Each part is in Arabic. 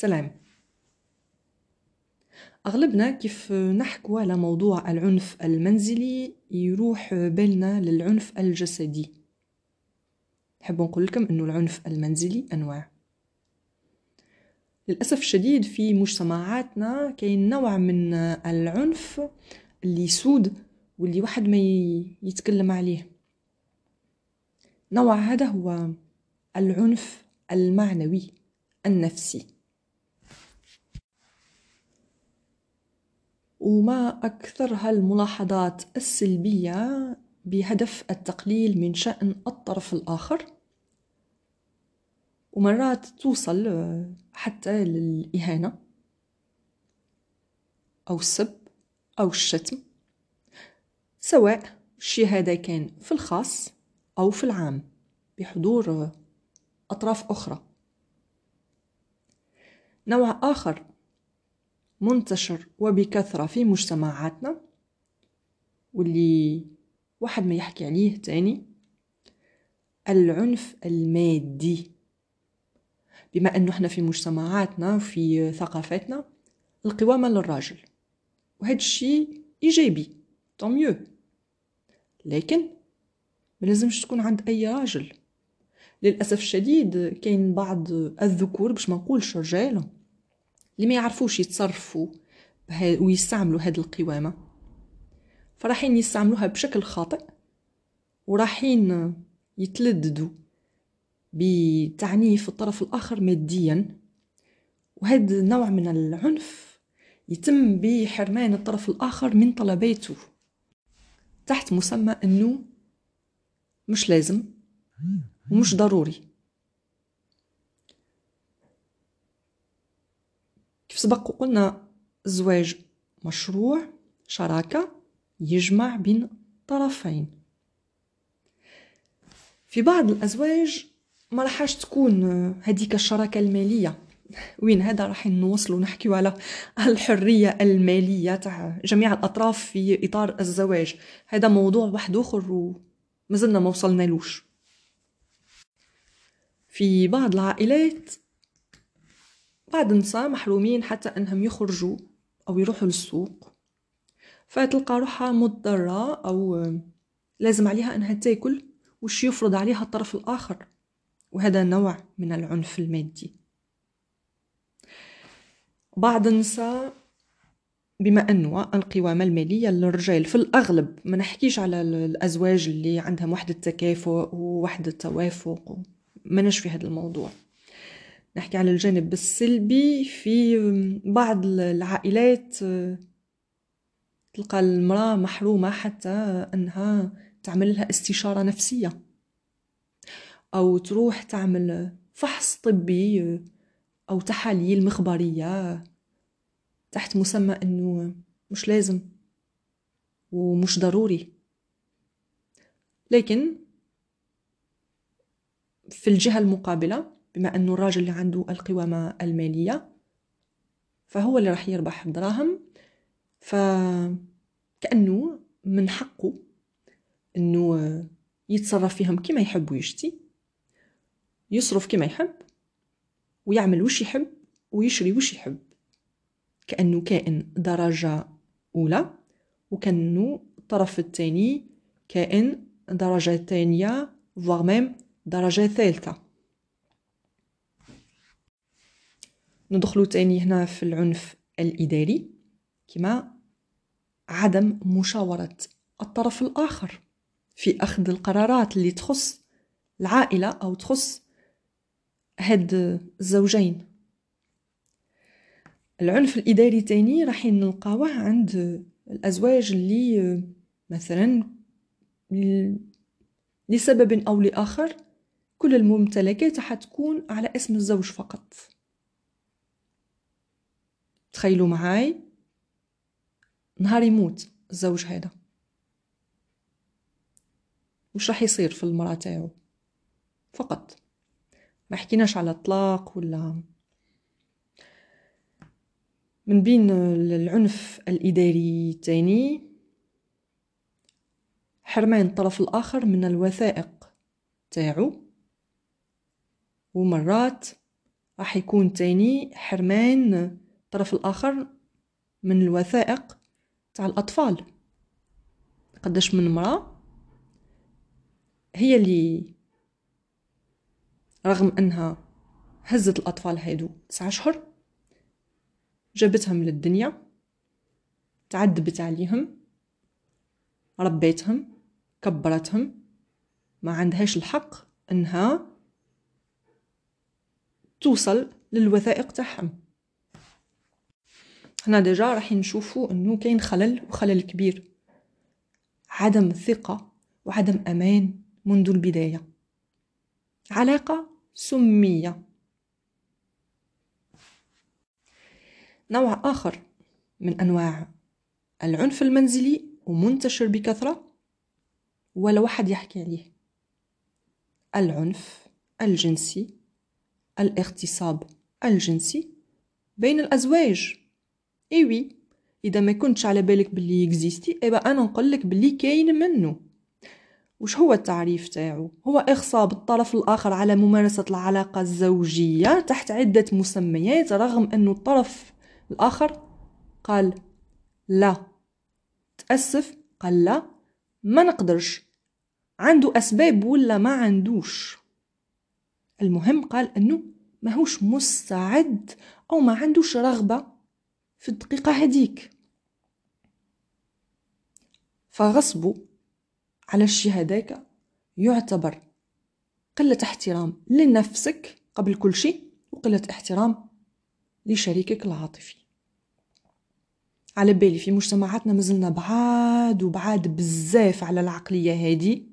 سلام. أغلبنا كيف نحكوا على موضوع العنف المنزلي يروح بالنا للعنف الجسدي. نحب نقول لكم أنه العنف المنزلي أنواع. للأسف الشديد في مجتمعاتنا كاين نوع من العنف اللي يسود واللي واحد ما يتكلم عليه. نوع هذا هو العنف المعنوي النفسي. وما أكثر هالملاحظات السلبية بهدف التقليل من شأن الطرف الآخر. ومرات توصل حتى للإهانة أو السب أو الشتم سواء الشي هذا كان في الخاص أو في العام بحضور أطراف أخرى. نوع آخر منتشر وبكثرة في مجتمعاتنا واللي واحد ما يحكي عليه تاني العنف المادي. بما أنه إحنا في مجتمعاتنا في ثقافتنا القوامة للراجل. وهذا الشيء إيجابي طميو لكن ما لازمش تكون عند أي راجل. للأسف الشديد كاين بعض الذكور باش ما نقولش رجال اللي ما يعرفوش يتصرفوا ويستعملوا هذه القوامة. فراحين يستعملوها بشكل خاطئ وراحين يتلددوا بتعنيف الطرف الآخر ماديا. وهذا النوع من العنف يتم بحرمان الطرف الآخر من طلباته. تحت مسمى أنه مش لازم ومش ضروري كيف سبق وقلنا الزواج مشروع شراكة يجمع بين طرفين. في بعض الأزواج ما راحش تكون هذيك الشراكة المالية. وين هذا راح نوصلوا نحكيو على الحرية المالية تاع جميع الأطراف في إطار الزواج. هذا موضوع واحد آخر ومازلنا ما وصلنالوش في بعض العائلات بعض النساء محرومين حتى أنهم يخرجوا أو يروحوا للسوق. فتلقى روحها مضطرة أو لازم عليها أنها تاكل وش يفرض عليها الطرف الآخر. وهذا نوع من العنف المادي. بعض النساء بما أنه القوامة المالية للرجال في الأغلب ما نحكيش على الأزواج اللي عندهم وحدة تكافؤ ووحدة توافق ما في هذا الموضوع. نحكي على الجانب السلبي في بعض العائلات تلقى المرأة محرومة حتى أنها تعمل لها استشارة نفسية أو تروح تعمل فحص طبي أو تحاليل مخبرية تحت مسمى أنه مش لازم ومش ضروري. لكن في الجهة المقابلة بما أنه الراجل عنده القوامة المالية فهو اللي راح يربح دراهم. فكأنه من حقه أنه يتصرف فيهم كما يحب ويشتي يصرف كما يحب ويعمل وش يحب ويشري وش يحب. كأنه كائن درجة أولى وكأنه الطرف الثاني كائن درجة ثانية voire même درجة ثالثة. ندخلو تاني هنا في العنف الإداري. كما عدم مشاورة الطرف الآخر في أخذ القرارات اللي تخص العائلة أو تخص هاد الزوجين. العنف الإداري تاني راح نلقاوه عند الأزواج اللي مثلا لسبب أو لآخر كل الممتلكات حتكون على اسم الزوج فقط. تخيلوا معاي. نهار يموت الزوج هذا. وش راح يصير في المرأة تاعو؟ فقط. ما حكيناش على الطلاق ولا من بين العنف الإداري تاني حرمان الطرف الآخر من الوثائق تاعو. ومرات راح يكون تاني حرمان الطرف الآخر من الوثائق تاع الأطفال. قداش من مرأة هي اللي رغم أنها هزت الأطفال هيدو تسعة أشهر جابتهم للدنيا تعذبت عليهم ربيتهم كبرتهم ما عندهاش الحق إنها توصل للوثائق تاعهم. هنا ديجا راح نشوفوا انه كاين خلل وخلل كبير. عدم ثقة وعدم أمان منذ البداية. علاقة سمية. نوع آخر من أنواع العنف المنزلي ومنتشر بكثرة ولا واحد يحكي عليه. العنف الجنسي الاغتصاب الجنسي بين الأزواج. ايوي إذا ما كنتش على بالك باللي إكزيستي ايبا أنا نقول لك باللي كاين منه وش هو التعريف تاعو؟ هو اغصاب الطرف الآخر على ممارسة العلاقة الزوجية تحت عدة مسميات رغم انه الطرف الآخر قال لا. تأسف قال لا. ما نقدرش. عنده أسباب ولا ما عندوش؟ المهم قال أنه ماهوش مستعد أو ما عندوش رغبة. في الدقيقة هديك فغصبه على الشي هداك يعتبر قلة احترام لنفسك قبل كل شيء وقلة احترام لشريكك العاطفي. على بالي في مجتمعاتنا مازلنا بعاد وبعاد بزاف على العقلية هذه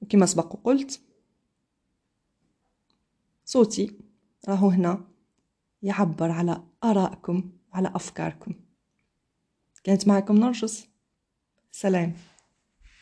وكما سبق وقلت صوتي راهو هنا. يعبر على آرائكم وعلى أفكاركم. كانت معكم نرجس. سلام.